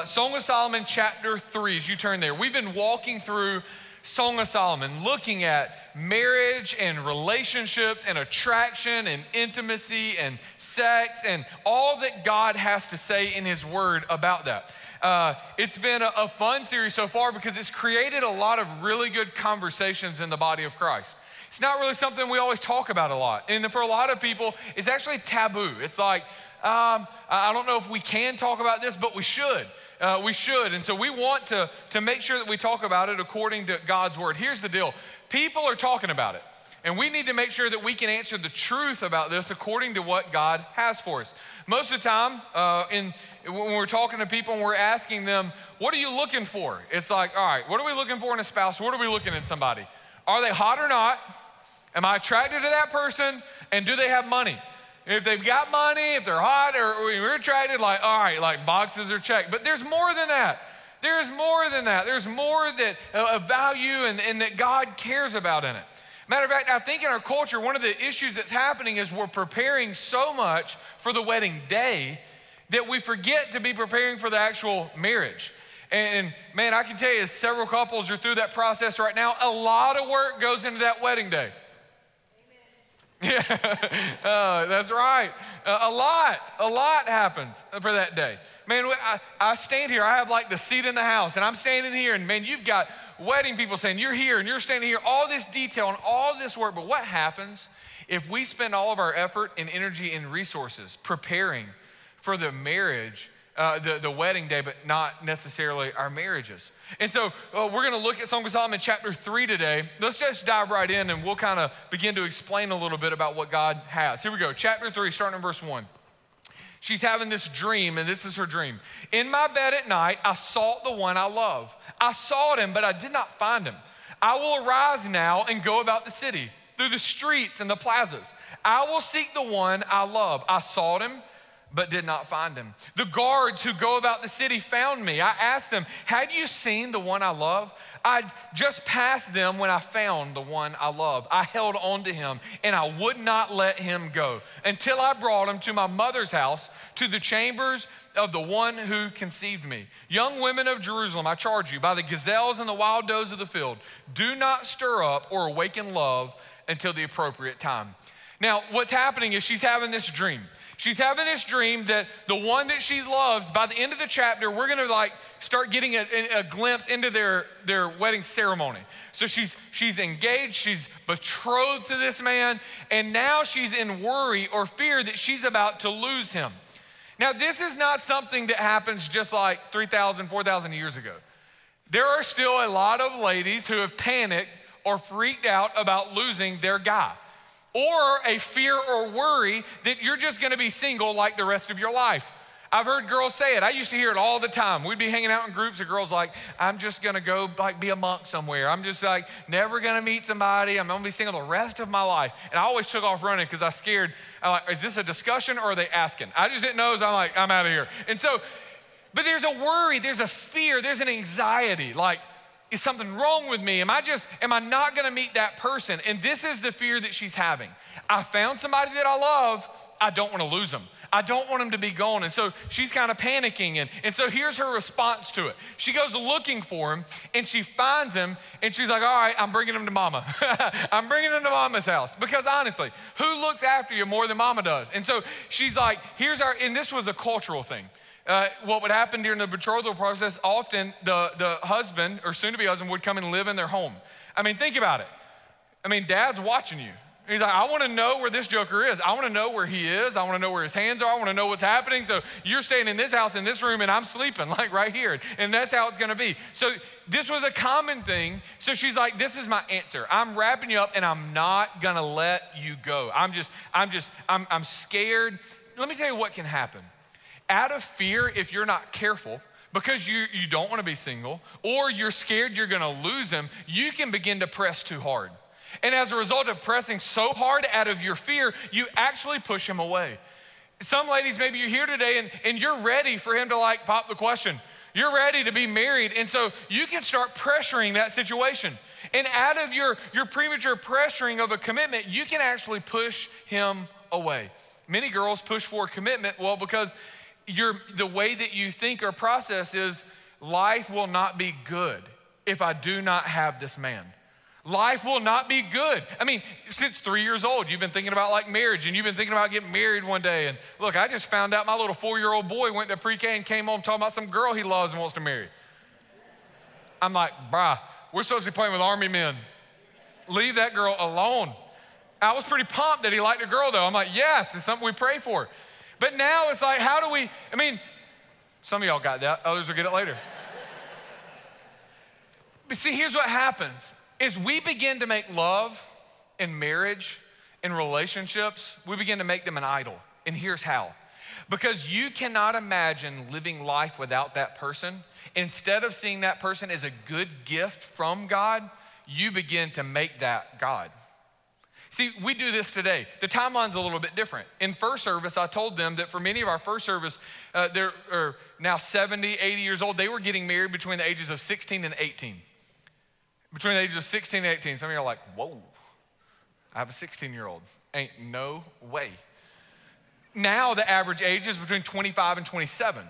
uh, Song of Solomon, chapter 3, as you turn there. We've been walking through Song of Solomon, looking at marriage and relationships and attraction and intimacy and sex and all that God has to say in His Word about that. Uh, it's been a, a fun series so far because it's created a lot of really good conversations in the body of Christ. It's not really something we always talk about a lot. And for a lot of people, it's actually taboo. It's like, um, I don't know if we can talk about this, but we should. Uh, we should. And so we want to, to make sure that we talk about it according to God's word. Here's the deal people are talking about it. And we need to make sure that we can answer the truth about this according to what God has for us. Most of the time, uh, in, when we're talking to people and we're asking them, What are you looking for? It's like, All right, what are we looking for in a spouse? What are we looking in somebody? Are they hot or not? Am I attracted to that person? And do they have money? If they've got money, if they're hot, or we're attracted, like, all right, like boxes are checked. But there's more than that. There's more than that. There's more that uh, of value and, and that God cares about in it. Matter of fact, I think in our culture, one of the issues that's happening is we're preparing so much for the wedding day that we forget to be preparing for the actual marriage. And, man, I can tell you, several couples are through that process right now. A lot of work goes into that wedding day. Yeah, uh, that's right. Uh, a lot, a lot happens for that day. Man, I, I stand here, I have like the seat in the house, and I'm standing here, and man, you've got wedding people saying, You're here, and you're standing here, all this detail and all this work. But what happens if we spend all of our effort and energy and resources preparing for the marriage? Uh, the, the wedding day, but not necessarily our marriages. And so uh, we're going to look at Song of Solomon chapter 3 today. Let's just dive right in and we'll kind of begin to explain a little bit about what God has. Here we go, chapter 3, starting in verse 1. She's having this dream, and this is her dream. In my bed at night, I sought the one I love. I sought him, but I did not find him. I will arise now and go about the city, through the streets and the plazas. I will seek the one I love. I sought him but did not find him. The guards who go about the city found me. I asked them, Have you seen the one I love? I just passed them when I found the one I love. I held on to him and I would not let him go until I brought him to my mother's house, to the chambers of the one who conceived me. Young women of Jerusalem, I charge you, by the gazelles and the wild does of the field, do not stir up or awaken love until the appropriate time. Now, what's happening is she's having this dream. She's having this dream that the one that she loves, by the end of the chapter, we're gonna like start getting a, a, glimpse into their, their wedding ceremony. So she's she's engaged, she's betrothed to this man, and now she's in worry or fear that she's about to lose him. Now, this is not something that happens just like 3,000, 4,000 years ago. There are still a lot of ladies who have panicked or freaked out about losing their guy or a fear or worry that you're just gonna be single like the rest of your life. I've heard girls say it. I used to hear it all the time. We'd be hanging out in groups of girls like, I'm just gonna go like be a monk somewhere. I'm just like never gonna meet somebody. I'm gonna be single the rest of my life. And I always took off running because I scared. I'm like, is this a discussion or are they asking? I just didn't know. So I'm like, I'm out of here. And so, but there's a worry, there's a fear, there's an anxiety. Like, is something wrong with me? Am I just, am I not gonna meet that person? And this is the fear that she's having. I found somebody that I love, I don't wanna lose them. I don't want him to be gone. And so she's kind of panicking. And, and so here's her response to it. She goes looking for him and she finds him and she's like, All right, I'm bringing him to mama. I'm bringing him to mama's house. Because honestly, who looks after you more than mama does? And so she's like, Here's our, and this was a cultural thing uh, what would happen during the betrothal process, often the, the husband or soon to be husband would come and live in their home. I mean, think about it. I mean, dad's watching you. He's like, I want to know where this joker is. I want to know where he is. I want to know where his hands are. I want to know what's happening. So you're staying in this house, in this room, and I'm sleeping, like right here. And that's how it's going to be. So this was a common thing. So she's like, This is my answer. I'm wrapping you up, and I'm not going to let you go. I'm just, I'm just, I'm, I'm scared. Let me tell you what can happen out of fear, if you're not careful, because you, you don't want to be single, or you're scared you're going to lose him, you can begin to press too hard. And as a result of pressing so hard out of your fear, you actually push him away. Some ladies, maybe you're here today and, and you're ready for him to like pop the question. You're ready to be married. And so you can start pressuring that situation. And out of your, your premature pressuring of a commitment, you can actually push him away. Many girls push for commitment, well, because your, the way that you think or process is life will not be good if I do not have this man. Life will not be good. I mean, since three years old, you've been thinking about like marriage and you've been thinking about getting married one day. And look, I just found out my little four year old boy went to pre K and came home talking about some girl he loves and wants to marry. I'm like, brah, we're supposed to be playing with army men. Leave that girl alone. I was pretty pumped that he liked the girl though. I'm like, yes, it's something we pray for. But now it's like, how do we, I mean, some of y'all got that, others will get it later. but see, here's what happens is we begin to make love and marriage and relationships, we begin to make them an idol. And here's how. Because you cannot imagine living life without that person. Instead of seeing that person as a good gift from God, you begin to make that God. See, we do this today. The timeline's a little bit different. In first service, I told them that for many of our first service, uh, they're now 70, 80 years old. They were getting married between the ages of 16 and 18 between the ages of 16 and 18. Some of you are like, whoa, I have a 16 year old. Ain't no way. Now the average age is between 25 and 27.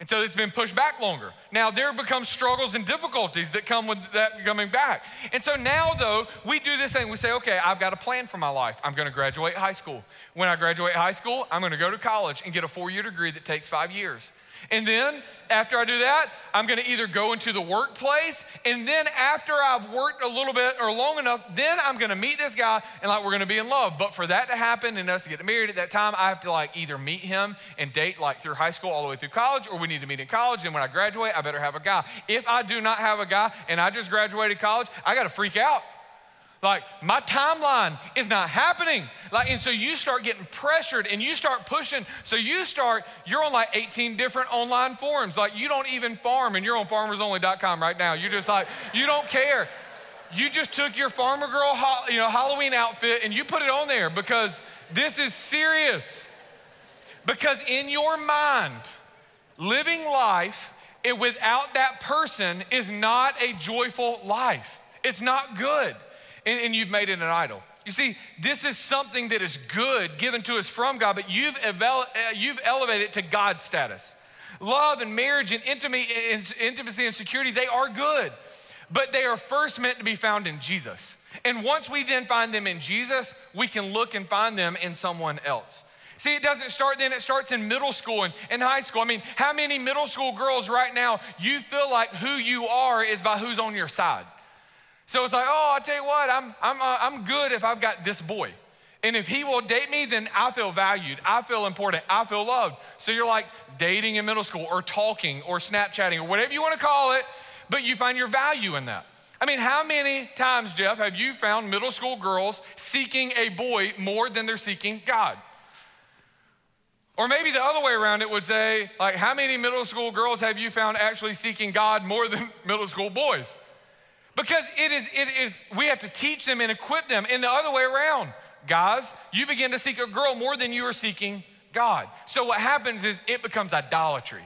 And so it's been pushed back longer. Now there become struggles and difficulties that come with that coming back. And so now though, we do this thing. We say, okay, I've got a plan for my life. I'm gonna graduate high school. When I graduate high school, I'm gonna go to college and get a four-year degree that takes five years. And then after I do that, I'm gonna either go into the workplace, and then after I've worked a little bit or long enough, then I'm gonna meet this guy and like we're gonna be in love. But for that to happen and us to get married at that time, I have to like either meet him and date like through high school all the way through college, or we need to meet in college. And when I graduate, I better have a guy. If I do not have a guy and I just graduated college, I gotta freak out. Like my timeline is not happening. Like, and so you start getting pressured and you start pushing. So you start, you're on like 18 different online forums. Like you don't even farm and you're on farmersonly.com right now. You're just like, you don't care. You just took your farmer girl, you know, Halloween outfit and you put it on there because this is serious. Because in your mind, living life without that person is not a joyful life. It's not good and, and you've made it an idol. You see, this is something that is good given to us from God, but you've, uh, you've elevated it to God's status. Love and marriage and intimacy and security, they are good, but they are first meant to be found in Jesus. And once we then find them in Jesus, we can look and find them in someone else. See, it doesn't start then, it starts in middle school and, in high school. I mean, how many middle school girls right now, you feel like who you are is by who's on your side? So it's like, oh, I tell you what, I'm, I'm, uh, I'm good if I've got this boy. And if he will date me, then I feel valued. I feel important. I feel loved. So you're like dating in middle school or talking or Snapchatting or whatever you want to call it, but you find your value in that. I mean, how many times, Jeff, have you found middle school girls seeking a boy more than they're seeking God? Or maybe the other way around it would say, like, how many middle school girls have you found actually seeking God more than middle school boys? Because it is, it is, we have to teach them and equip them. And the other way around, guys, you begin to seek a girl more than you are seeking God. So what happens is it becomes idolatry.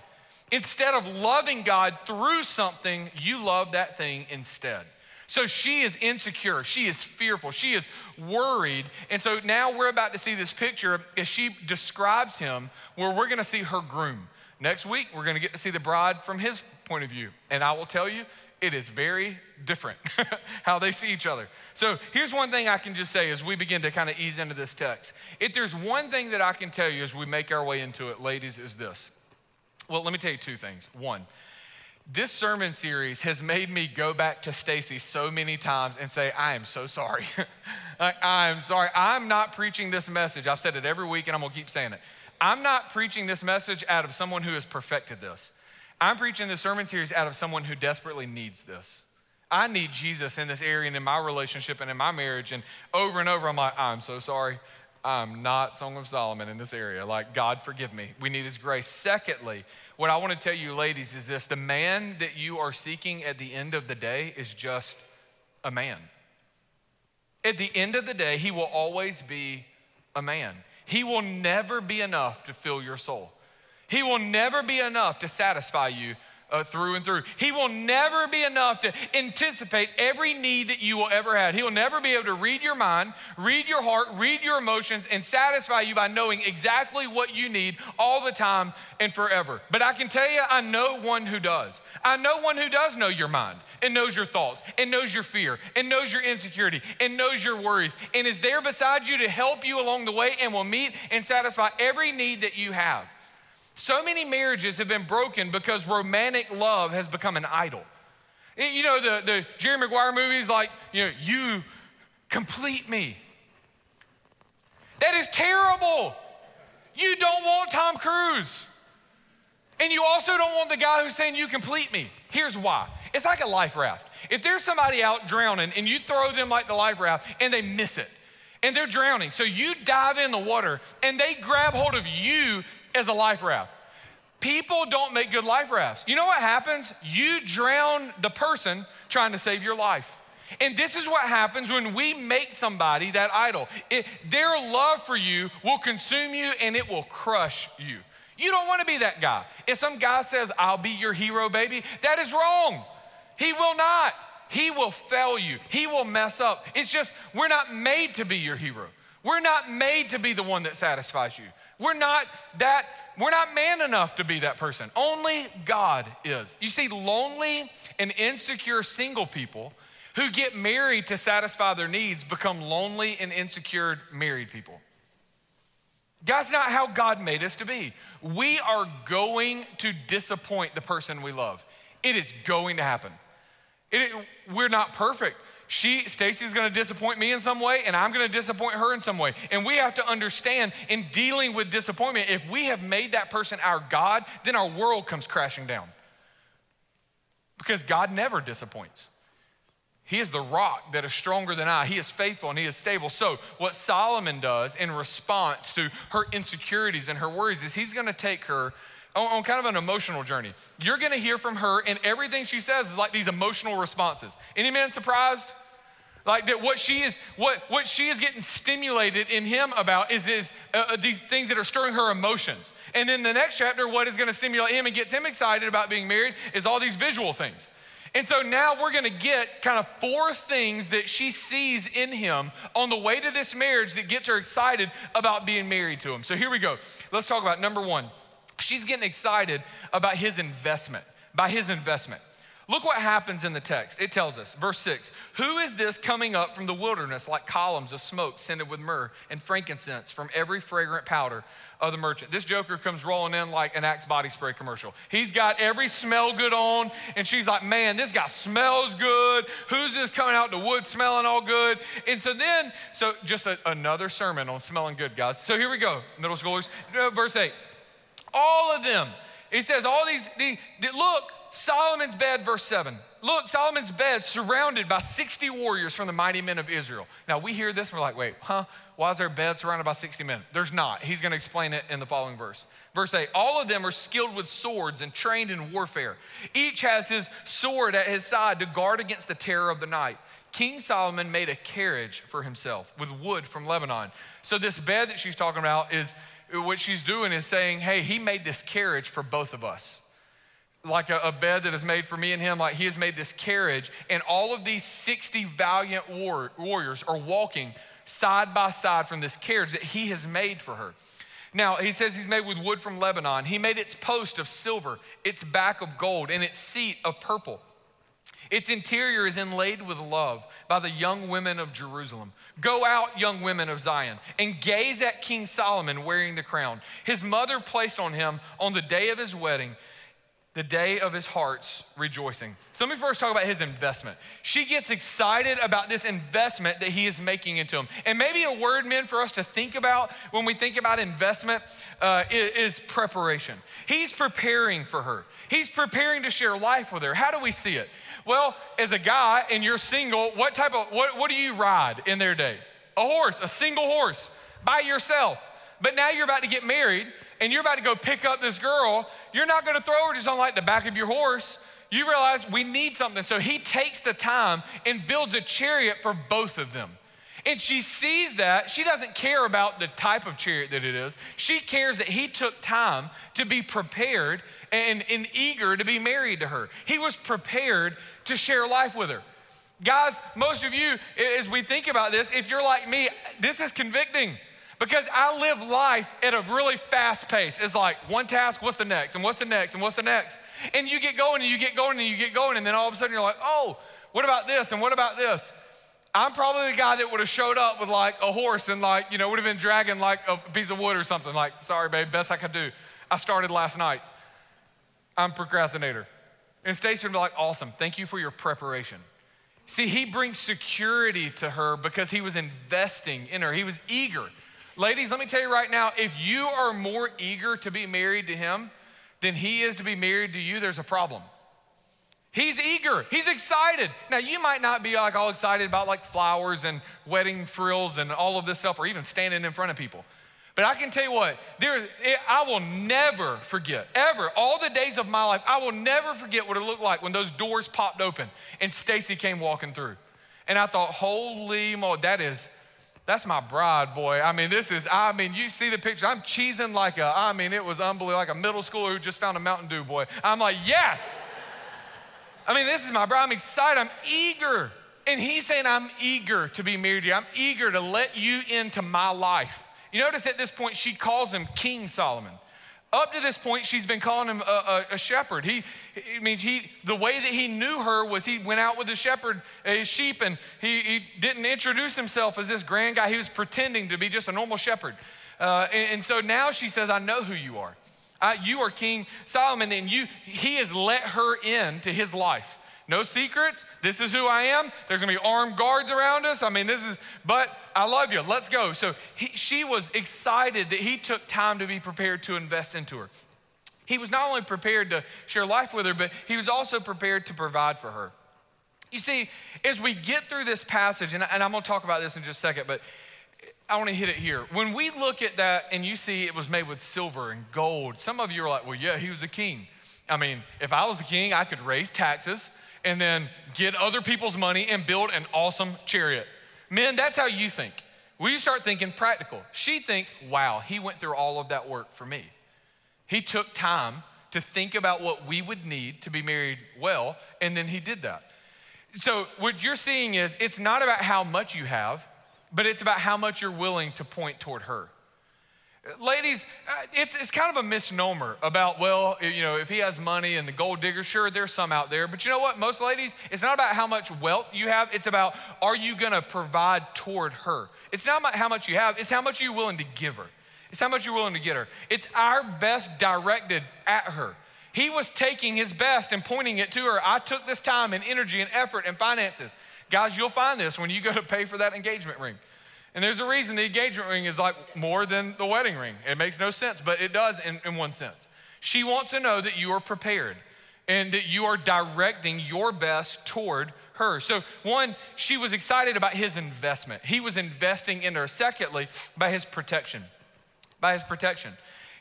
Instead of loving God through something, you love that thing instead. So she is insecure, she is fearful, she is worried. And so now we're about to see this picture as she describes him, where we're gonna see her groom. Next week, we're gonna get to see the bride from his point of view. And I will tell you, it is very different how they see each other. So here's one thing I can just say as we begin to kind of ease into this text. If there's one thing that I can tell you as we make our way into it, ladies, is this. Well, let me tell you two things. One, this sermon series has made me go back to Stacy so many times and say, I am so sorry. I'm sorry. I'm not preaching this message. I've said it every week and I'm gonna keep saying it. I'm not preaching this message out of someone who has perfected this. I'm preaching the sermon series out of someone who desperately needs this. I need Jesus in this area and in my relationship and in my marriage. And over and over, I'm like, I'm so sorry. I'm not Song of Solomon in this area. Like, God, forgive me. We need His grace. Secondly, what I want to tell you, ladies, is this the man that you are seeking at the end of the day is just a man. At the end of the day, he will always be a man. He will never be enough to fill your soul. He will never be enough to satisfy you uh, through and through. He will never be enough to anticipate every need that you will ever have. He will never be able to read your mind, read your heart, read your emotions, and satisfy you by knowing exactly what you need all the time and forever. But I can tell you, I know one who does. I know one who does know your mind and knows your thoughts and knows your fear and knows your insecurity and knows your worries and is there beside you to help you along the way and will meet and satisfy every need that you have. So many marriages have been broken because romantic love has become an idol. You know, the, the Jerry Maguire movies, like, you know, you complete me. That is terrible. You don't want Tom Cruise. And you also don't want the guy who's saying, You complete me. Here's why it's like a life raft. If there's somebody out drowning and you throw them like the life raft and they miss it, and they're drowning. So you dive in the water and they grab hold of you as a life raft. People don't make good life rafts. You know what happens? You drown the person trying to save your life. And this is what happens when we make somebody that idol. It, their love for you will consume you and it will crush you. You don't want to be that guy. If some guy says, I'll be your hero, baby, that is wrong. He will not. He will fail you. He will mess up. It's just, we're not made to be your hero. We're not made to be the one that satisfies you. We're not that, we're not man enough to be that person. Only God is. You see, lonely and insecure single people who get married to satisfy their needs become lonely and insecure married people. That's not how God made us to be. We are going to disappoint the person we love. It is going to happen. It, we're not perfect. She, Stacy's gonna disappoint me in some way, and I'm gonna disappoint her in some way. And we have to understand in dealing with disappointment, if we have made that person our God, then our world comes crashing down. Because God never disappoints. He is the rock that is stronger than I. He is faithful and he is stable. So, what Solomon does in response to her insecurities and her worries is he's gonna take her on, kind of an emotional journey. You're gonna hear from her, and everything she says is like these emotional responses. Any man surprised? Like that, what she is, what what she is getting stimulated in him about is is uh, uh these things that are stirring her emotions. And then the next chapter, what is going to stimulate him and gets him excited about being married is all these visual things. And so now we're gonna get kind of four things that she sees in him on the way to this marriage that gets her excited about being married to him. So here we go. Let's talk about number one she's getting excited about his investment, by his investment. Look what happens in the text. It tells us, verse 6 Who is this coming up from the wilderness like columns of smoke scented with myrrh and frankincense from every fragrant powder of the merchant? This joker comes rolling in like an Axe body spray commercial. He's got every smell good on, and she's like, Man, this guy smells good. Who's this coming out the wood smelling all good? And so then, so just a, another sermon on smelling good, guys. So here we go, middle schoolers. Verse 8 all of them. He says, all these, the, the, look, Solomon's bed, verse 7. Look, Solomon's bed surrounded by 60 warriors from the mighty men of Israel. Now we hear this and we're like, wait, huh? Why is there a bed surrounded by 60 men? There's not. He's going to explain it in the following verse. Verse 8 All of them are skilled with swords and trained in warfare. Each has his sword at his side to guard against the terror of the night. King Solomon made a carriage for himself with wood from Lebanon. So, this bed that she's talking about is what she's doing is saying, hey, he made this carriage for both of us. Like a, a, bed that is made for me and him, like he has made this carriage, and all of these 60 valiant war, warriors are walking side by side from this carriage that he has made for her. Now, he says he's made with wood from Lebanon. He made its post of silver, its back of gold, and its seat of purple. Its interior is inlaid with love by the young women of Jerusalem. Go out, young women of Zion, and gaze at King Solomon wearing the crown. His mother placed on him on the day of his wedding the day of his heart's rejoicing. So let me first talk about his investment. She gets excited about this investment that he is making into him. And maybe a word, men, for us to think about when we think about investment uh, is, is preparation. He's preparing for her, he's preparing to share life with her. How do we see it? Well, as a guy and you're single, what type of, what, what do you ride in their day? A horse, a single horse by yourself. But now you're about to get married and you're about to go pick up this girl, you're not going to throw her just on like the back of your horse. You realize we need something. So he takes the time and builds a chariot for both of them. And she sees that. She doesn't care about the type of chariot that it is. She cares that he took time to be prepared and, and eager to be married to her. He was prepared to share life with her. Guys, most of you, as we think about this, if you're like me, this is convicting because I live life at a really fast pace. It's like one task, what's the next, and what's the next, and what's the next. And you get going, and you get going, and you get going, and then all of a sudden you're like, oh, what about this, and what about this? I'm probably the guy that would have showed up with like a horse and like, you know, would have been dragging like a piece of wood or something. Like, sorry, babe, best I could do. I started last night. I'm procrastinator. And Stacy would be like, awesome, thank you for your preparation. See, he brings security to her because he was investing in her. He was eager. Ladies, let me tell you right now if you are more eager to be married to him than he is to be married to you, there's a problem. He's eager. He's excited. Now, you might not be like all excited about like flowers and wedding frills and all of this stuff, or even standing in front of people. But I can tell you what, there, it, I will never forget, ever, all the days of my life, I will never forget what it looked like when those doors popped open and Stacy came walking through. And I thought, holy moly, that is, that's my bride, boy. I mean, this is, I mean, you see the picture. I'm cheesing like a, I mean, it was unbelievable, like a middle schooler who just found a Mountain Dew, boy. I'm like, yes. I mean, this is my bride. I'm excited. I'm eager. And he's saying, I'm eager to be married to you. I'm eager to let you into my life. You notice at this point, she calls him King Solomon. Up to this point, she's been calling him a, a, a shepherd. He, I mean, he, the way that he knew her was he went out with a shepherd, his sheep, and he, he didn't introduce himself as this grand guy. He was pretending to be just a normal shepherd. Uh, and, and so now she says, I know who you are. Uh, you are King Solomon, and you, he has let her into his life. No secrets. This is who I am. There's gonna be armed guards around us. I mean, this is, but I love you. Let's go. So he, she was excited that he took time to be prepared to invest into her. He was not only prepared to share life with her, but he was also prepared to provide for her. You see, as we get through this passage, and, and I'm gonna talk about this in just a second, but I want to hit it here. When we look at that and you see it was made with silver and gold, some of you are like, well, yeah, he was a king. I mean, if I was the king, I could raise taxes and then get other people's money and build an awesome chariot. Men, that's how you think. We start thinking practical. She thinks, wow, he went through all of that work for me. He took time to think about what we would need to be married well, and then he did that. So, what you're seeing is it's not about how much you have, but it's about how much you're willing to point toward her. Ladies, uh, it's, it's kind of a misnomer about, well, you know, if he has money and the gold digger, sure, there's some out there. But you know what? Most ladies, it's not about how much wealth you have. It's about, are you going to provide toward her? It's not about how much you have, it's how much you're willing to give her. It's how much you're willing to get her. It's our best directed at her. He was taking his best and pointing it to her. I took this time and energy and effort and finances. Guys, you'll find this when you go to pay for that engagement ring. And there's a reason the engagement ring is like more than the wedding ring. It makes no sense, but it does in, in one sense. She wants to know that you are prepared and that you are directing your best toward her. So, one, she was excited about his investment. He was investing in her. Secondly, by his protection. By his protection.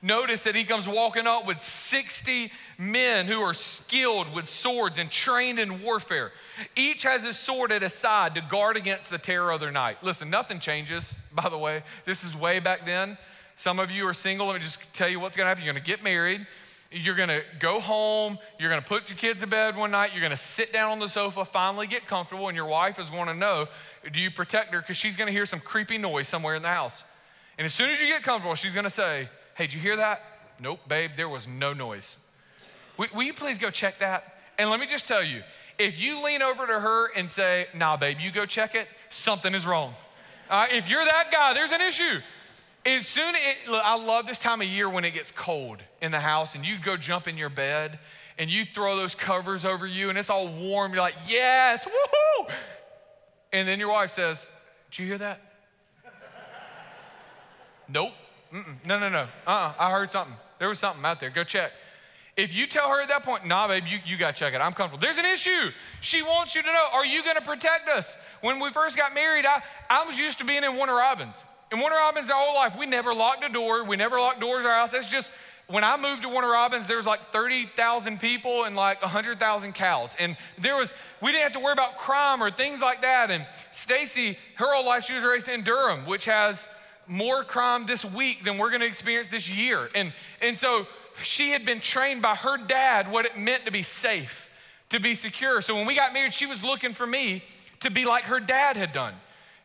Notice that he comes walking up with 60 men who are skilled with swords and trained in warfare. Each has his sword at his side to guard against the terror of their night. Listen, nothing changes, by the way. This is way back then. Some of you are single. Let me just tell you what's going to happen. You're going to get married. You're going to go home. You're going to put your kids to bed one night. You're going to sit down on the sofa, finally get comfortable, and your wife is going to know do you protect her? Because she's going to hear some creepy noise somewhere in the house. And as soon as you get comfortable, she's going to say, Hey, did you hear that? Nope, babe, there was no noise. Will, will you please go check that? And let me just tell you, if you lean over to her and say, Nah, babe, you go check it, something is wrong. Uh, if you're that guy, there's an issue. As soon look, I love this time of year when it gets cold in the house and you go jump in your bed and you throw those covers over you and it's all warm. You're like, yes, woohoo! And then your wife says, Did you hear that? nope. Mm-mm. No, no, no. Uh-uh. I heard something. There was something out there. Go check. If you tell her at that point, nah, babe, you, you got to check it. I'm comfortable. There's an issue. She wants you to know, are you going to protect us? When we first got married, I, I was used to being in Warner Robins. In Warner Robins, our whole life, we never locked a door. We never locked doors our house. That's just, when I moved to Warner Robins, there was like 30,000 people and like 100,000 cows. And there was, we didn't have to worry about crime or things like that. And Stacy, her whole life, she was raised in Durham, which has more crime this week than we're gonna experience this year. And, and so she had been trained by her dad what it meant to be safe, to be secure. So when we got married, she was looking for me to be like her dad had done.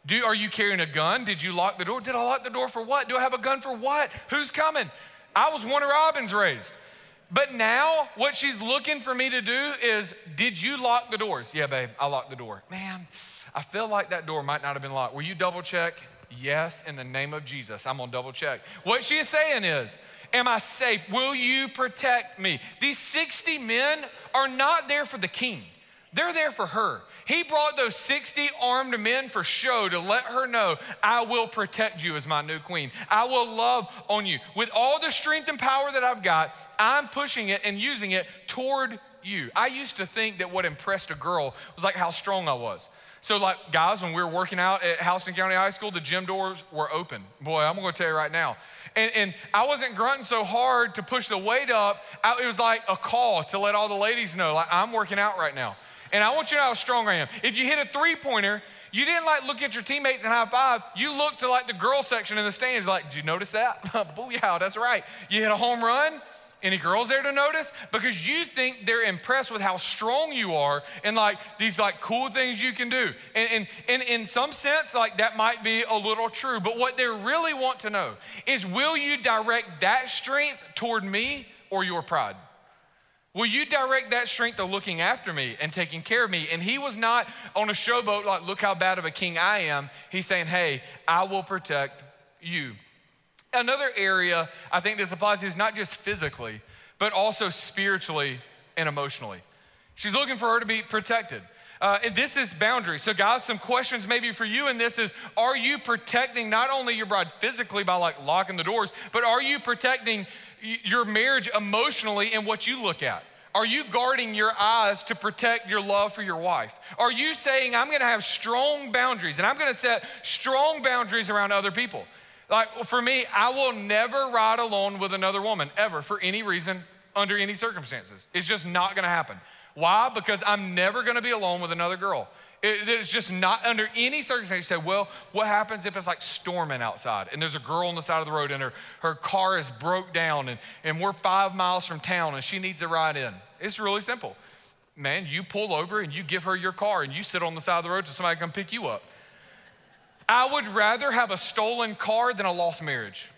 Do, are you carrying a gun? Did you lock the door? Did I lock the door for what? Do I have a gun for what? Who's coming? I was Warner Robins raised. But now, what she's looking for me to do is, did you lock the doors? Yeah, babe, I locked the door. Man, I feel like that door might not have been locked. Will you double check? Yes, in the name of Jesus. I'm gonna double check. What she is saying is, Am I safe? Will you protect me? These 60 men are not there for the king. They're there for her. He brought those 60 armed men for show to let her know, I will protect you as my new queen. I will love on you. With all the strength and power that I've got, I'm pushing it and using it toward you. I used to think that what impressed a girl was like how strong I was. So, like, guys, when we were working out at Houston County High School, the gym doors were open. Boy, I'm gonna tell you right now. And, and I wasn't grunting so hard to push the weight up. I, it was like a call to let all the ladies know, like, I'm working out right now. And I want you to know how strong I am. If you hit a three pointer, you didn't like look at your teammates and high five. You looked to like the girl section in the stands, like, did you notice that? Booyah, that's right. You hit a home run. Any girls there to notice? Because you think they're impressed with how strong you are and like these like cool things you can do. And, and, and in some sense, like that might be a little true. But what they really want to know is will you direct that strength toward me or your pride? Will you direct that strength of looking after me and taking care of me? And he was not on a showboat like, look how bad of a king I am. He's saying, hey, I will protect you. Another area I think this applies is not just physically, but also spiritually and emotionally. She's looking for her to be protected. Uh, and this is boundaries. So, guys, some questions maybe for you in this is Are you protecting not only your bride physically by like locking the doors, but are you protecting your marriage emotionally in what you look at? Are you guarding your eyes to protect your love for your wife? Are you saying, I'm gonna have strong boundaries and I'm gonna set strong boundaries around other people? Like for me, I will never ride alone with another woman ever for any reason, under any circumstances. It's just not gonna happen. Why? Because I'm never gonna be alone with another girl. It, it's just not under any circumstance. You say, well, what happens if it's like storming outside and there's a girl on the side of the road and her, her car is broke down and, and we're five miles from town and she needs a ride in? It's really simple. Man, you pull over and you give her your car and you sit on the side of the road till somebody come pick you up. I would rather have a stolen car than a lost marriage.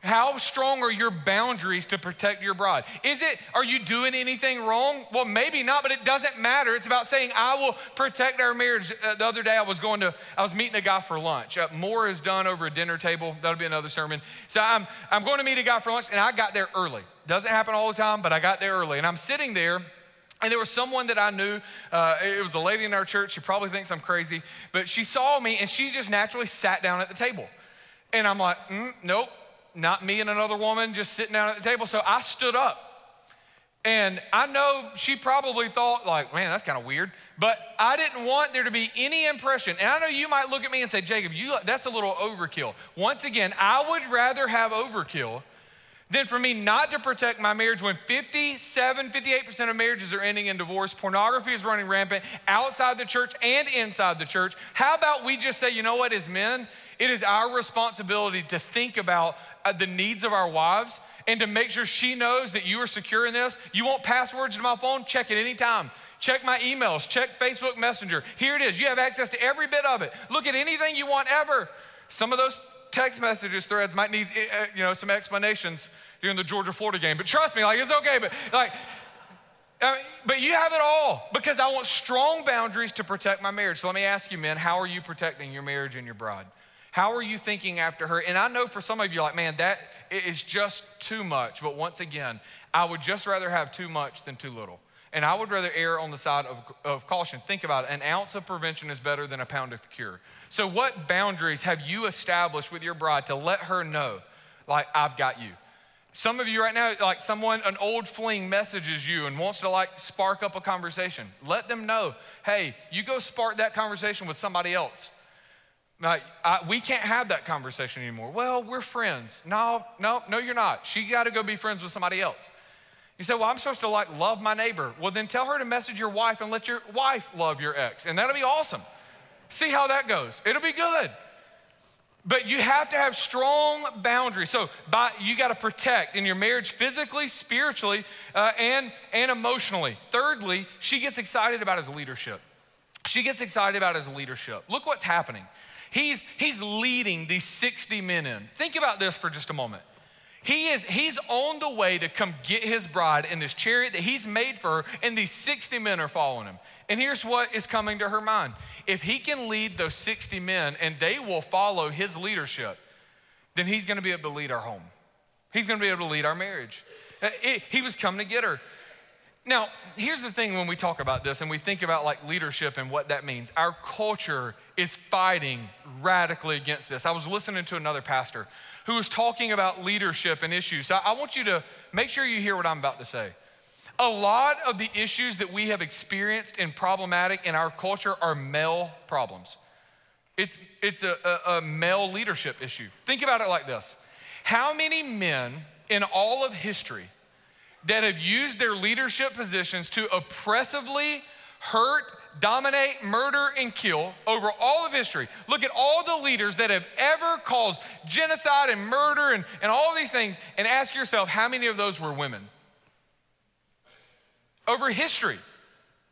How strong are your boundaries to protect your bride? Is it, are you doing anything wrong? Well, maybe not, but it doesn't matter. It's about saying, I will protect our marriage. Uh, the other day, I was going to, I was meeting a guy for lunch. Uh, more is done over a dinner table. That'll be another sermon. So I'm, I'm going to meet a guy for lunch, and I got there early. Doesn't happen all the time, but I got there early. And I'm sitting there, and there was someone that I knew. Uh, it was a lady in our church. She probably thinks I'm crazy, but she saw me, and she just naturally sat down at the table. And I'm like, mm, nope not me and another woman just sitting down at the table. So I stood up. And I know she probably thought, like, man, that's kind of weird. But I didn't want there to be any impression. And I know you might look at me and say, Jacob, you, that's a little overkill. Once again, I would rather have overkill than for me not to protect my marriage when 57, 58% of marriages are ending in divorce. Pornography is running rampant outside the church and inside the church. How about we just say, you know what, as men, it is our responsibility to think about uh, the needs of our wives and to make sure she knows that you are secure in this. You want passwords to my phone? Check it anytime. Check my emails, check Facebook Messenger. Here it is. You have access to every bit of it. Look at anything you want ever. Some of those text messages threads might need eh, eh, you know some explanations during the Georgia Florida game, but trust me, like it's okay. But like, I mean, but you have it all because I want strong boundaries to protect my marriage. So let me ask you, men, how are you protecting your marriage and your bride? How are you thinking after her? And I know for some of you, like, man, that is just too much. But once again, I would just rather have too much than too little. And I would rather err on the side of, of caution. Think about it an ounce of prevention is better than a pound of cure. So, what boundaries have you established with your bride to let her know, like, I've got you? Some of you right now, like someone, an old fling messages you and wants to like spark up a conversation. Let them know, hey, you go spark that conversation with somebody else. Like, I, we can't have that conversation anymore. Well, we're friends. No, no, no, you're not. She got to go be friends with somebody else. You say, well, I'm supposed to like love my neighbor. Well, then tell her to message your wife and let your wife love your ex, and that'll be awesome. See how that goes. It'll be good. But you have to have strong boundaries. So by, you got to protect in your marriage physically, spiritually, uh, and, and emotionally. Thirdly, she gets excited about his leadership. She gets excited about his leadership. Look what's happening. He's, he's leading these 60 men in. Think about this for just a moment. He is, he's on the way to come get his bride in this chariot that he's made for her, and these 60 men are following him. And here's what is coming to her mind if he can lead those 60 men and they will follow his leadership, then he's gonna be able to lead our home. He's gonna be able to lead our marriage. Uh, it, he was coming to get her. Now, here's the thing when we talk about this and we think about like leadership and what that means. Our culture is fighting radically against this. I was listening to another pastor who was talking about leadership and issues. So I want you to make sure you hear what I'm about to say. A lot of the issues that we have experienced and problematic in our culture are male problems. It's, it's a, a, a male leadership issue. Think about it like this How many men in all of history that have used their leadership positions to oppressively hurt, dominate, murder, and kill over all of history. Look at all the leaders that have ever caused genocide and murder and, and all these things, and ask yourself how many of those were women? over history.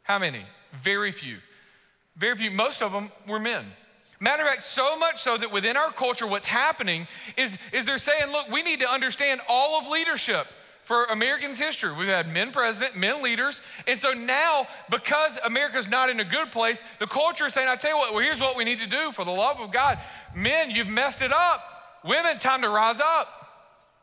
How many? Very few. Very few. Most of them were men. Matter of fact, so much so that within our culture, what's happening is, is they're saying, look, we need to understand all of leadership for Americans' history. We've had men president, men leaders. And so now, because America's not in a good place, the culture is saying, I tell you what, well, here's what we need to do for the love of God. Men, you've messed it up. Women, time to rise up.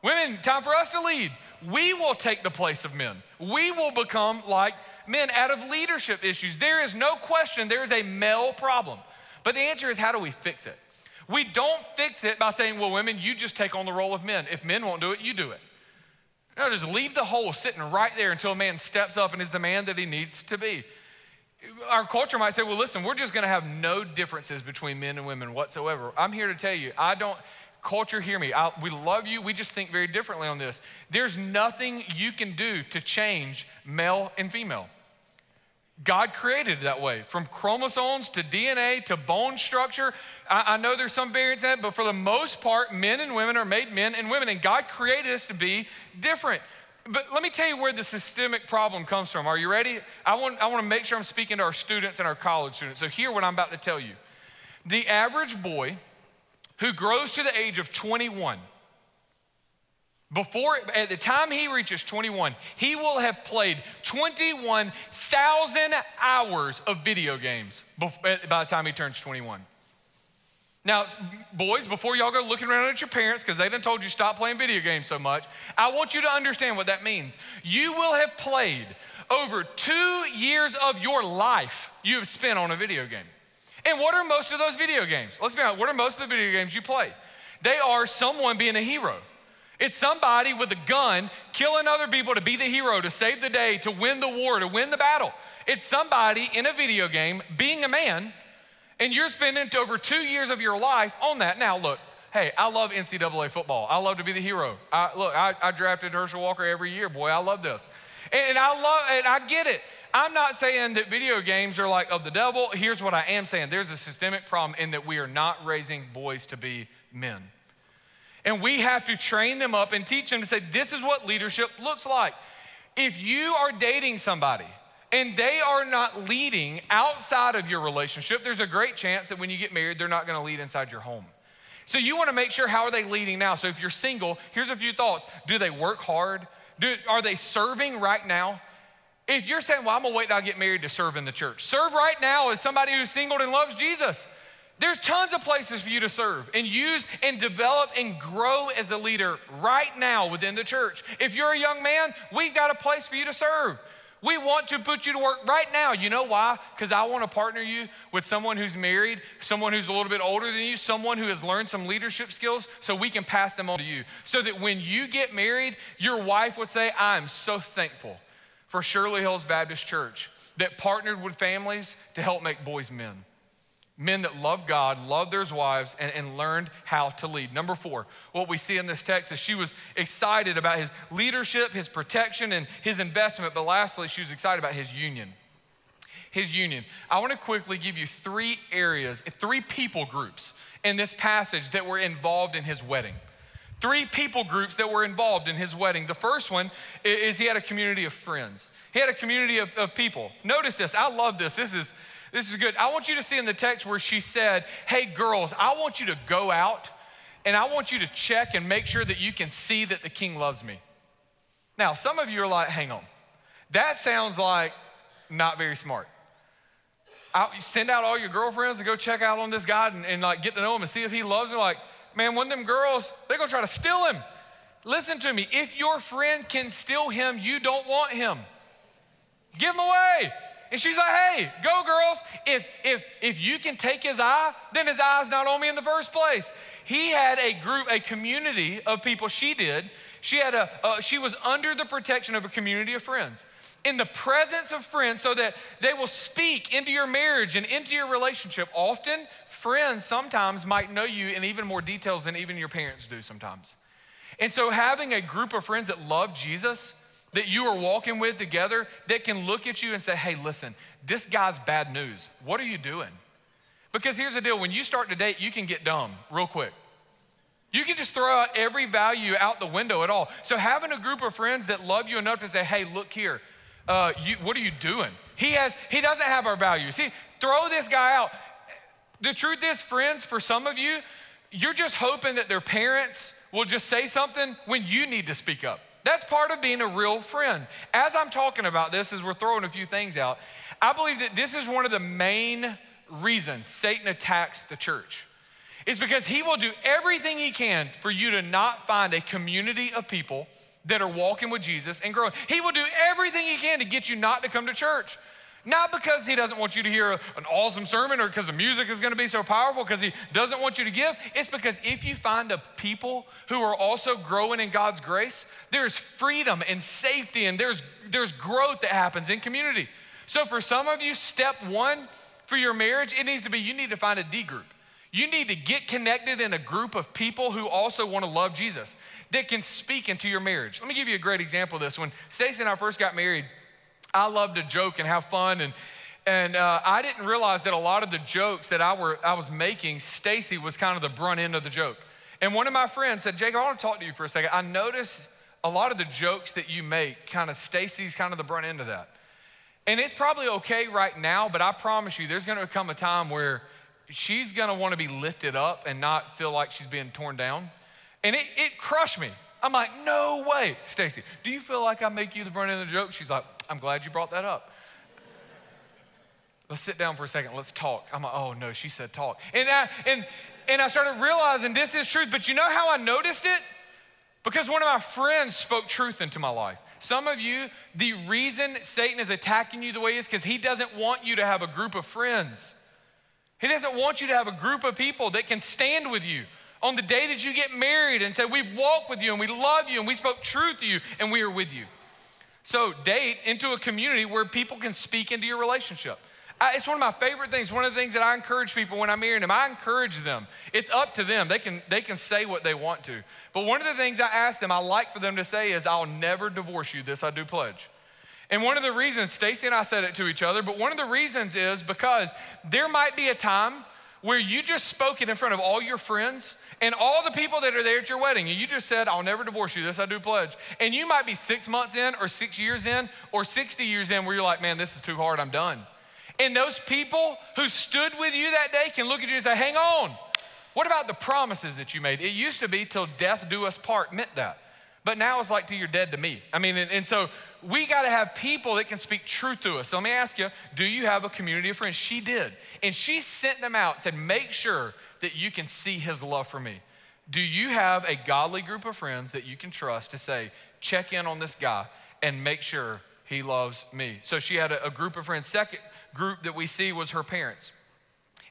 Women, time for us to lead we will take the place of men. We will become like men out of leadership issues. There is no question there is a male problem. But the answer is how do we fix it? We don't fix it by saying, well, women, you just take on the role of men. If men won't do it, you do it. No, just leave the hole sitting right there until a man steps up and is the man that he needs to be. Our culture might say, well, listen, we're just gonna have no differences between men and women whatsoever. I'm here to tell you, I don't, Culture, hear me. I, we love you. We just think very differently on this. There's nothing you can do to change male and female. God created it that way, from chromosomes to DNA to bone structure. I, I know there's some variance in that, but for the most part, men and women are made men and women, and God created us to be different. But let me tell you where the systemic problem comes from. Are you ready? I want, I want to make sure I'm speaking to our students and our college students. So, hear what I'm about to tell you. The average boy who grows to the age of 21, before at the time he reaches 21, he will have played 21,000 hours of video games eh, by the time he turns 21. Now, boys, before y'all go looking around at your parents because they done told you stop playing video games so much, I want you to understand what that means. You will have played over two years of your life you have spent on a video game. And what are most of those video games? Let's be honest, what are most of the video games you play? They are someone being a hero. It's somebody with a gun killing other people to be the hero, to save the day, to win the war, to win the battle. It's somebody in a video game being a man, and you're spending over two years of your life on that. Now, look, hey, I love NCAA football. I love to be the hero. I, look, I, I drafted Herschel Walker every year. Boy, I love this. And, and I love, and I get it. I'm not saying that video games are like of the devil. Here's what I am saying there's a systemic problem in that we are not raising boys to be men. And we have to train them up and teach them to say, this is what leadership looks like. If you are dating somebody and they are not leading outside of your relationship, there's a great chance that when you get married, they're not gonna lead inside your home. So you wanna make sure how are they leading now? So if you're single, here's a few thoughts. Do they work hard? Do, are they serving right now? If you're saying, well, I'm gonna wait till I get married to serve in the church, serve right now as somebody who's single and loves Jesus. There's tons of places for you to serve and use and develop and grow as a leader right now within the church. If you're a young man, we've got a place for you to serve. We want to put you to work right now. You know why? Because I want to partner you with someone who's married, someone who's a little bit older than you, someone who has learned some leadership skills so we can pass them on to you. So that when you get married, your wife would say, I'm so thankful for Shirley Hills Baptist Church that partnered with families to help make boys men. Men that loved God, loved their wives, and, and learned how to lead. Number four, what we see in this text is she was excited about his leadership, his protection, and his investment. But lastly, she was excited about his union. His union. I want to quickly give you three areas, three people groups in this passage that were involved in his wedding three people groups that were involved in his wedding. The first one is he had a community of friends. He had a community of, of people. Notice this. I love this. This is this is good. I want you to see in the text where she said, Hey, girls, I want you to go out and I want you to check and make sure that you can see that the king loves me. Now, some of you are like, Hang on. That sounds like not very smart. I, send out all your girlfriends to go check out on this guy and, and like get to know him and see if he loves me. Like, man, one of them girls, they're gonna try to steal him. Listen to me. If your friend can steal him, you don't want him. Give him away. And she's like, hey, go girls. If if if you can take his eye, then his eye's not on me in the first place. He had a group, a community of people. She did. She had a. Uh, she was under the protection of a community of friends in the presence of friends so that they will speak into your marriage and into your relationship. Often, friends sometimes might know you in even more details than even your parents do sometimes. And so, having a group of friends that love Jesus, that you are walking with together, that can look at you and say, hey, listen, this guy's bad news. What are you doing? Because here's the deal when you start to date, you can get dumb real quick. You can just throw out every value out the window at all. So, having a group of friends that love you enough to say, hey, look here, uh, you, what are you doing? He has, he doesn't have our values. See, throw this guy out. The truth is, friends, for some of you, you're just hoping that their parents will just say something when you need to speak up. That's part of being a real friend. As I'm talking about this, as we're throwing a few things out, I believe that this is one of the main reasons Satan attacks the church. Is because he will do everything he can for you to not find a community of people that are walking with Jesus and growing. He will do everything he can to get you not to come to church. Not because he doesn't want you to hear an awesome sermon or because the music is going to be so powerful, because he doesn't want you to give. It's because if you find a people who are also growing in God's grace, there's freedom and safety and there's, there's growth that happens in community. So for some of you, step one for your marriage, it needs to be you need to find a D group. You need to get connected in a group of people who also want to love Jesus that can speak into your marriage. Let me give you a great example of this. When Stacy and I first got married, I loved to joke and have fun and and uh, I didn't realize that a lot of the jokes that I, were, I was making, Stacy was kind of the brunt end of the joke. And one of my friends said, Jacob, I want to talk to you for a second. I noticed a lot of the jokes that you make, kind of Stacy's kind of the brunt end of that. And it's probably okay right now, but I promise you, there's going to come a time where she's going to want to be lifted up and not feel like she's being torn down. And it, it crushed me. I'm like, no way. Stacy, do you feel like I make you the brunt end of the joke? She's like, I'm glad you brought that up. Let's sit down for a second. Let's talk. I'm like, oh no, she said talk. And I, and, and I started realizing this is truth. But you know how I noticed it? Because one of my friends spoke truth into my life. Some of you, the reason Satan is attacking you the way is because he doesn't want you to have a group of friends. He doesn't want you to have a group of people that can stand with you on the day that you get married and say, We've walked with you and we love you and we spoke truth to you and we are with you. So, date into a community where people can speak into your relationship. I, it's one of my favorite things. One of the things that I encourage people when I'm marrying them, I encourage them. It's up to them. They can, they can say what they want to. But one of the things I ask them, I like for them to say is, I'll never divorce you. This I do pledge. And one of the reasons, Stacy and I said it to each other, but one of the reasons is because there might be a time where you just spoke it in front of all your friends and all the people that are there at your wedding, and you just said, I'll never divorce you, this I do pledge. And you might be six months in, or six years in, or 60 years in, where you're like, man, this is too hard, I'm done. And those people who stood with you that day can look at you and say, hang on. What about the promises that you made? It used to be till death do us part meant that. But now it's like till you're dead to me. I mean, and, and so we got to have people that can speak truth to us. So let me ask you, do you have a community of friends? She did. And she sent them out, said, make sure that you can see his love for me. Do you have a godly group of friends that you can trust to say, check in on this guy and make sure he loves me? So she had a, a group of friends. Second group that we see was her parents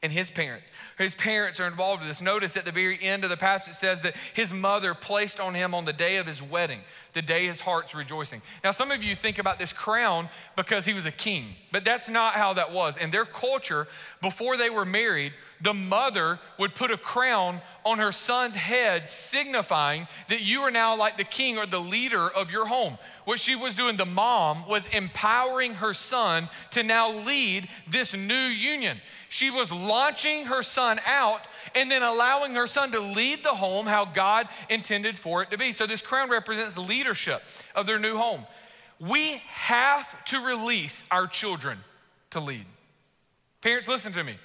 and his parents. His parents are involved in this. Notice at the very end of the passage it says that his mother placed on him on the day of his wedding the day his heart's rejoicing. Now, some of you think about this crown because he was a king, but that's not how that was. In their culture, before they were married, the mother would put a crown on her son's head, signifying that you are now like the king or the leader of your home. What she was doing, the mom, was empowering her son to now lead this new union. She was launching her son out and then allowing her son to lead the home how God intended for it to be. So, this crown represents leadership of their new home. We have to release our children to lead. Parents, listen to me.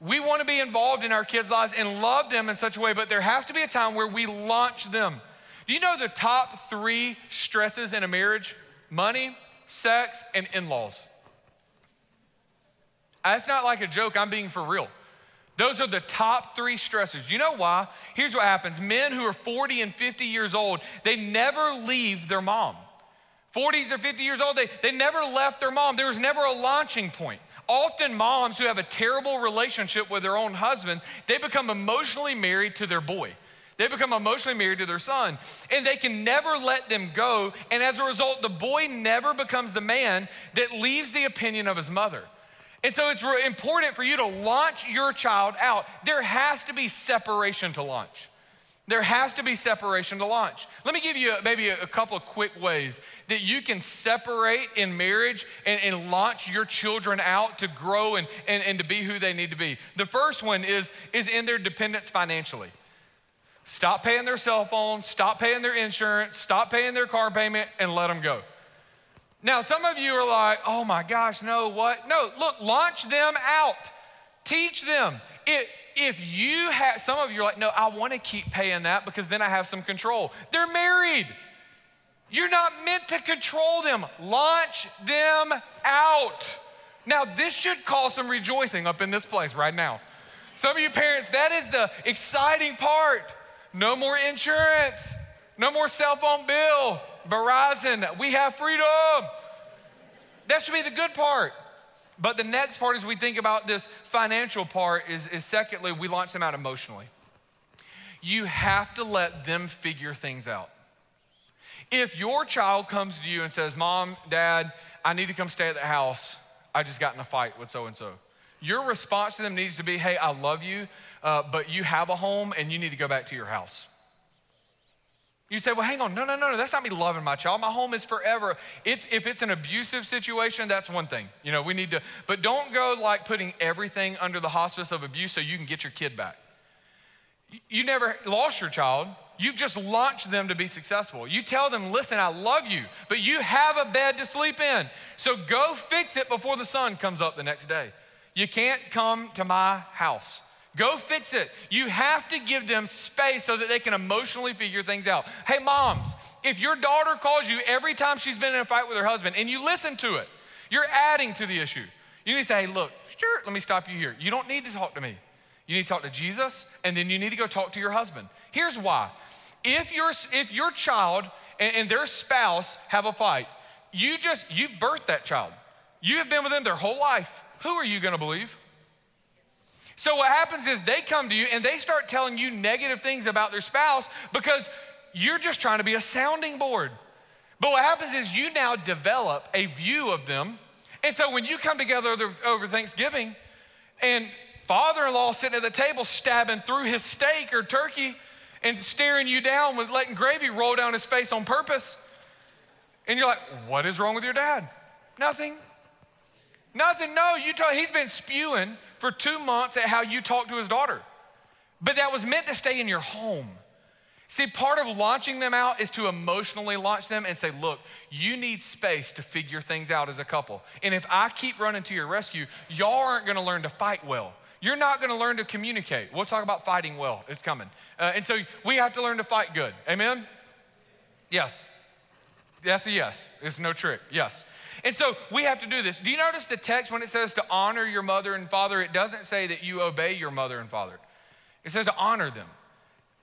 We want to be involved in our kids' lives and love them in such a way, but there has to be a time where we launch them. Do you know the top three stresses in a marriage? Money, sex, and in laws. That's not like a joke, I'm being for real. Those are the top three stressors. You know why? Here's what happens men who are 40 and 50 years old, they never leave their mom. 40s or 50 years old, they, they never left their mom. There was never a launching point. Often, moms who have a terrible relationship with their own husband, they become emotionally married to their boy. They become emotionally married to their son, and they can never let them go. And as a result, the boy never becomes the man that leaves the opinion of his mother. And so it's important for you to launch your child out. There has to be separation to launch. There has to be separation to launch. Let me give you maybe a, couple of quick ways that you can separate in marriage and, and launch your children out to grow and, and, and to be who they need to be. The first one is, is in their dependence financially. Stop paying their cell phone, stop paying their insurance, stop paying their car payment, and let them go. Now, some of you are like, oh my gosh, no, what? No, look, launch them out, teach them. If you have, some of you are like, no, I want to keep paying that because then I have some control. They're married. You're not meant to control them. Launch them out. Now, this should cause some rejoicing up in this place right now. Some of you parents, that is the exciting part. No more insurance, no more cell phone bill, Verizon, we have freedom. That should be the good part. But the next part, as we think about this financial part, is, is secondly, we launch them out emotionally. You have to let them figure things out. If your child comes to you and says, Mom, Dad, I need to come stay at the house, I just got in a fight with so and so. Your response to them needs to be, Hey, I love you, uh, but you have a home and you need to go back to your house. You'd say, well, hang on, no, no, no, no, that's not me loving my child. My home is forever. If it's an abusive situation, that's one thing. You know, we need to, but don't go like putting everything under the hospice of abuse so you can get your kid back. You never lost your child. You've just launched them to be successful. You tell them, listen, I love you, but you have a bed to sleep in. So go fix it before the sun comes up the next day. You can't come to my house. Go fix it. You have to give them space so that they can emotionally figure things out. Hey, moms, if your daughter calls you every time she's been in a fight with her husband and you listen to it, you're adding to the issue. You need to say, hey, look, sure, let me stop you here. You don't need to talk to me. You need to talk to Jesus, and then you need to go talk to your husband. Here's why. If your, if your child and, and their spouse have a fight, you just, you've birthed that child. You have been with them their whole life. Who are you gonna believe? So what happens is they come to you and they start telling you negative things about their spouse because you're just trying to be a sounding board. But what happens is you now develop a view of them. And so when you come together over Thanksgiving and father in law sitting at the table stabbing through his steak or turkey and staring you down with letting gravy roll down his face on purpose, and you're like, what is wrong with your dad? Nothing. Nothing. No, you talk, he's been spewing for two months at how you talk to his daughter. But that was meant to stay in your home. See, part of launching them out is to emotionally launch them and say, look, you need space to figure things out as a couple. And if I keep running to your rescue, y'all aren't gonna learn to fight well. You're not gonna learn to communicate. We'll talk about fighting well, it's coming. Uh, and so we have to learn to fight good. Amen? Yes. That's a yes. It's no trick. Yes. And so we have to do this. Do you notice the text when it says to honor your mother and father? It doesn't say that you obey your mother and father, it says to honor them.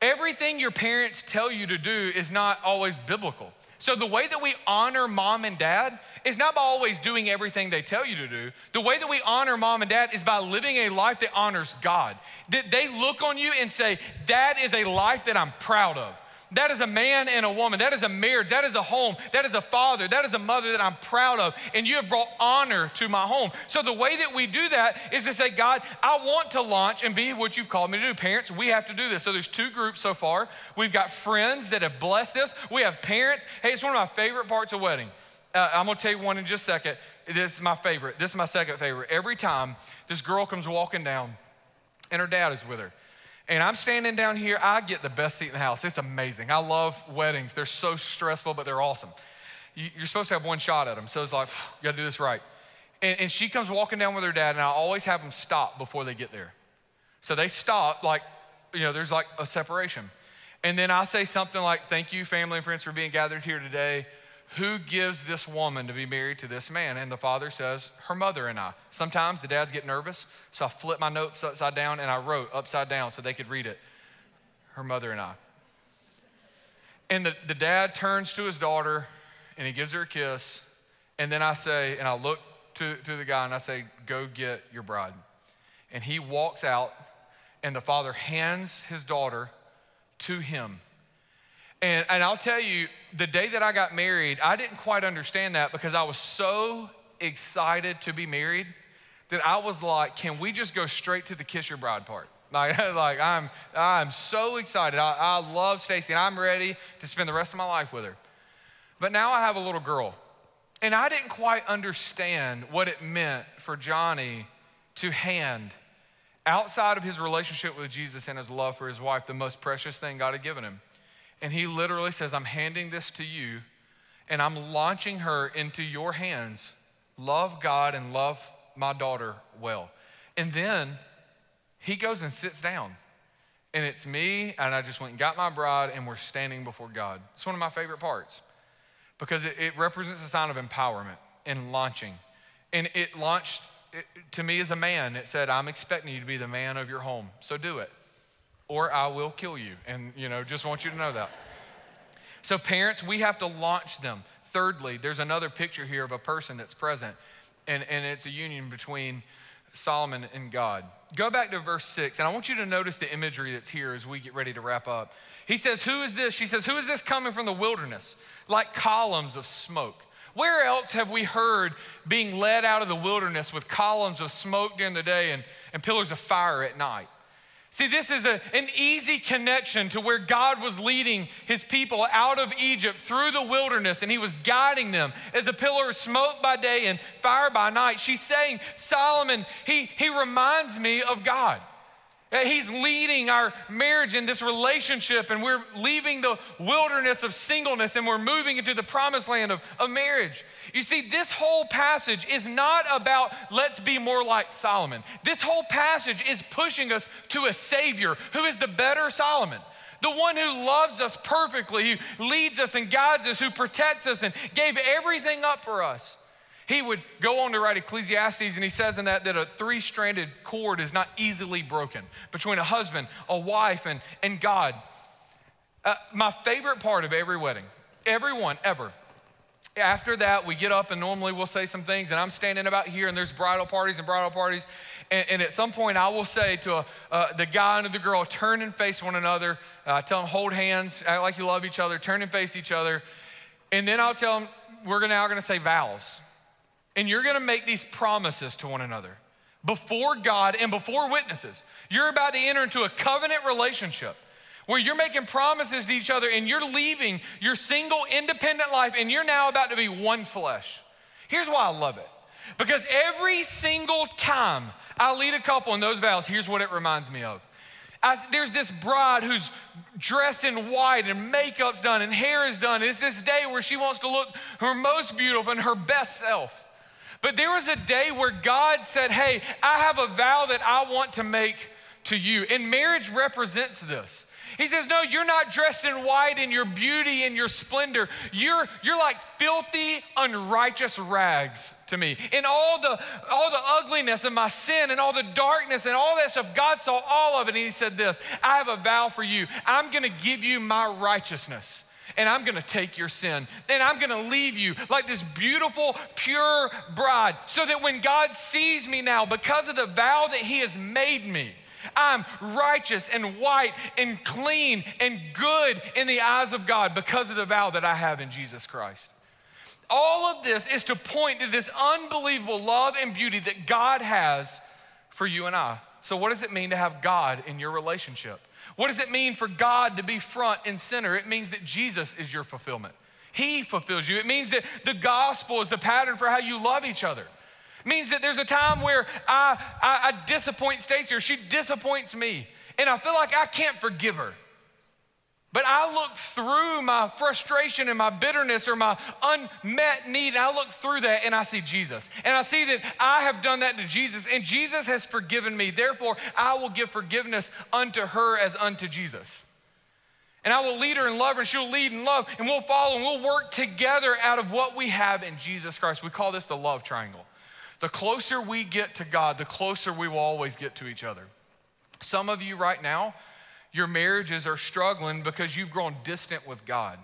Everything your parents tell you to do is not always biblical. So, the way that we honor mom and dad is not by always doing everything they tell you to do. The way that we honor mom and dad is by living a life that honors God. That they look on you and say, That is a life that I'm proud of. That is a man and a woman. That is a marriage. That is a home. That is a father. That is a mother that I'm proud of. And you have brought honor to my home. So the way that we do that is to say, God, I want to launch and be what you've called me to do. Parents, we have to do this. So there's two groups so far. We've got friends that have blessed us. We have parents. Hey, it's one of my favorite parts of wedding. Uh, I'm gonna tell you one in just a second. This is my favorite. This is my second favorite. Every time this girl comes walking down and her dad is with her and I'm standing down here, I get the best seat in the house. It's amazing. I love weddings. They're so stressful, but they're awesome. You're supposed to have one shot at them. So it's like, you gotta do this right. And, and she comes walking down with her dad, and I always have them stop before they get there. So they stop, like, you know, there's like a separation. And then I say something like, Thank you, family and friends, for being gathered here today. Who gives this woman to be married to this man? And the father says, Her mother and I. Sometimes the dads get nervous, so I flip my notes upside down and I wrote upside down so they could read it. Her mother and I. And the, the dad turns to his daughter and he gives her a kiss. And then I say, and I look to, to the guy and I say, Go get your bride. And he walks out, and the father hands his daughter to him. And, and I'll tell you, the day that I got married, I didn't quite understand that because I was so excited to be married that I was like, can we just go straight to the kiss your bride part? Like, like I'm, I'm so excited. I, I love Stacy and I'm ready to spend the rest of my life with her. But now I have a little girl. And I didn't quite understand what it meant for Johnny to hand, outside of his relationship with Jesus and his love for his wife, the most precious thing God had given him. And he literally says, I'm handing this to you and I'm launching her into your hands. Love God and love my daughter well. And then he goes and sits down. And it's me, and I just went and got my bride, and we're standing before God. It's one of my favorite parts because it, it represents a sign of empowerment and launching. And it launched it, to me as a man. It said, I'm expecting you to be the man of your home, so do it or I will kill you. And, you know, just want you to know that. So, parents, we have to launch them. Thirdly, there's another picture here of a person that's present, and, and it's a union between Solomon and God. Go back to verse six, and I want you to notice the imagery that's here as we get ready to wrap up. He says, Who is this? She says, Who is this coming from the wilderness? Like columns of smoke. Where else have we heard being led out of the wilderness with columns of smoke during the day and, and pillars of fire at night? See, this is a, an easy connection to where God was leading his people out of Egypt through the wilderness and he was guiding them as a pillar of smoke by day and fire by night. She's saying, Solomon, he, he reminds me of God. He's leading our marriage in this relationship, and we're leaving the wilderness of singleness and we're moving into the promised land of, of marriage. You see, this whole passage is not about let's be more like Solomon. This whole passage is pushing us to a Savior who is the better Solomon the one who loves us perfectly, who leads us and guides us, who protects us and gave everything up for us. He would go on to write Ecclesiastes, and he says in that that a three stranded cord is not easily broken between a husband, a wife, and, and God. Uh, my favorite part of every wedding, everyone ever, after that, we get up and normally we'll say some things, and I'm standing about here, and there's bridal parties and bridal parties. And, and at some point, I will say to a, uh, the guy and the girl, turn and face one another. Uh, tell them, hold hands, act like you love each other, turn and face each other. And then I'll tell them, we're now going to say vows. And you're gonna make these promises to one another before God and before witnesses. You're about to enter into a covenant relationship where you're making promises to each other and you're leaving your single independent life and you're now about to be one flesh. Here's why I love it. Because every single time I lead a couple in those vows, here's what it reminds me of. There's this bride who's dressed in white and makeup's done and hair is done. It's this day where she wants to look her most beautiful and her best self. But there was a day where God said, Hey, I have a vow that I want to make to you. And marriage represents this. He says, No, you're not dressed in white in your beauty and your splendor. You're, you're like filthy, unrighteous rags to me. In all the, all the ugliness of my sin and all the darkness and all that stuff, God saw all of it. And He said, This, I have a vow for you. I'm going to give you my righteousness and I'm gonna take your sin and I'm gonna leave you like this beautiful, pure bride so that when God sees me now, because of the vow that He has made me, I'm righteous and white and clean and good in the eyes of God because of the vow that I have in Jesus Christ. All of this is to point to this unbelievable love and beauty that God has for you and I. So, what does it mean to have God in your relationship? What does it mean for God to be front and center? It means that Jesus is your fulfillment. He fulfills you. It means that the gospel is the pattern for how you love each other. It means that there's a time where I, I, I disappoint Stacy or she disappoints me, and I feel like I can't forgive her. But I look through my frustration and my bitterness or my unmet need, and I look through that and I see Jesus. And I see that I have done that to Jesus, and Jesus has forgiven me. Therefore, I will give forgiveness unto her as unto Jesus. And I will lead her in love, and she'll lead in love, and we'll follow, and we'll work together out of what we have in Jesus Christ. We call this the love triangle. The closer we get to God, the closer we will always get to each other. Some of you right now, your marriages are struggling because you've grown distant with God.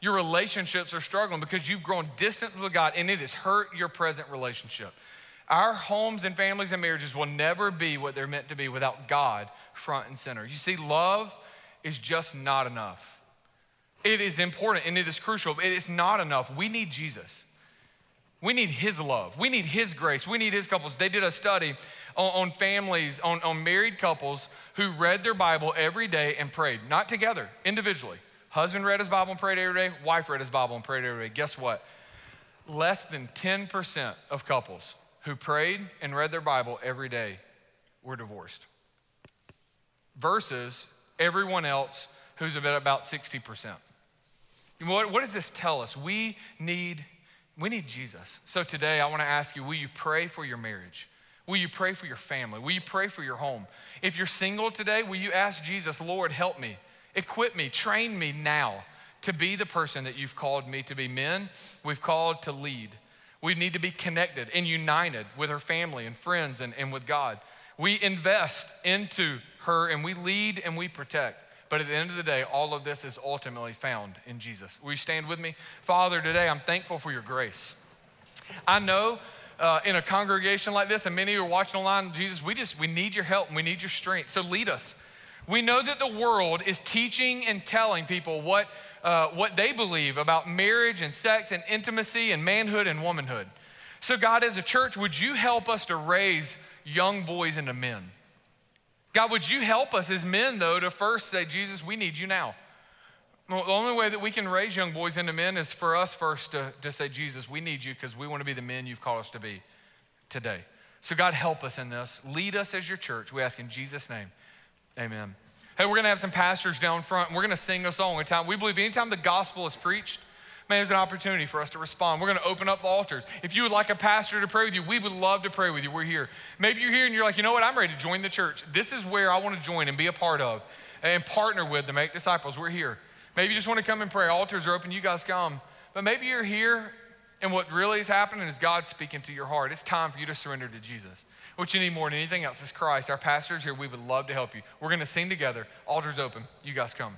Your relationships are struggling because you've grown distant with God and it has hurt your present relationship. Our homes and families and marriages will never be what they're meant to be without God front and center. You see, love is just not enough. It is important and it is crucial, but it is not enough. We need Jesus. We need His love. We need His grace. We need His couples. They did a study on, on, families, on, on married couples who read their Bible every day and prayed, not together, individually. Husband read his Bible and prayed every day, wife read his Bible and prayed every day. Guess what? Less than 10% of couples who prayed and read their Bible every day were divorced, versus everyone else who's about 60%. What, what does this tell us? We need we need Jesus. So today I want to ask you will you pray for your marriage? Will you pray for your family? Will you pray for your home? If you're single today, will you ask Jesus, Lord, help me, equip me, train me now to be the person that you've called me to be? Men, we've called to lead. We need to be connected and united with her family and friends and, and with God. We invest into her and we lead and we protect. But at the end of the day, all of this is ultimately found in Jesus. Will you stand with me? Father, today I'm thankful for your grace. I know uh, in a congregation like this, and many of you are watching online, Jesus, we just, we need your help and we need your strength. So lead us. We know that the world is teaching and telling people what, uh, what they believe about marriage and sex and intimacy and manhood and womanhood. So, God, as a church, would you help us to raise young boys into men? God, would you help us as men, though, to first say, Jesus, we need you now? The only way that we can raise young boys into men is for us first to, to say, Jesus, we need you because we want to be the men you've called us to be today. So, God, help us in this. Lead us as your church. We ask in Jesus' name. Amen. Hey, we're going to have some pastors down front, and we're going to sing a song. Time we believe anytime the gospel is preached, man, there's an opportunity for us to respond. We're going to open up altars. If you would like a pastor to pray with you, we would love to pray with you. We're here. Maybe you're here and you're like, you know what? I'm ready to join the church. This is where I want to join and be a part of and partner with to make disciples. We're here. Maybe you just want to come and pray. Altars are open. You guys come. But maybe you're here and what really is happening is God speaking to your heart. It's time for you to surrender to Jesus. What you need more than anything else is Christ. Our pastor's here. We would love to help you. We're going to sing together. Altars open. You guys come.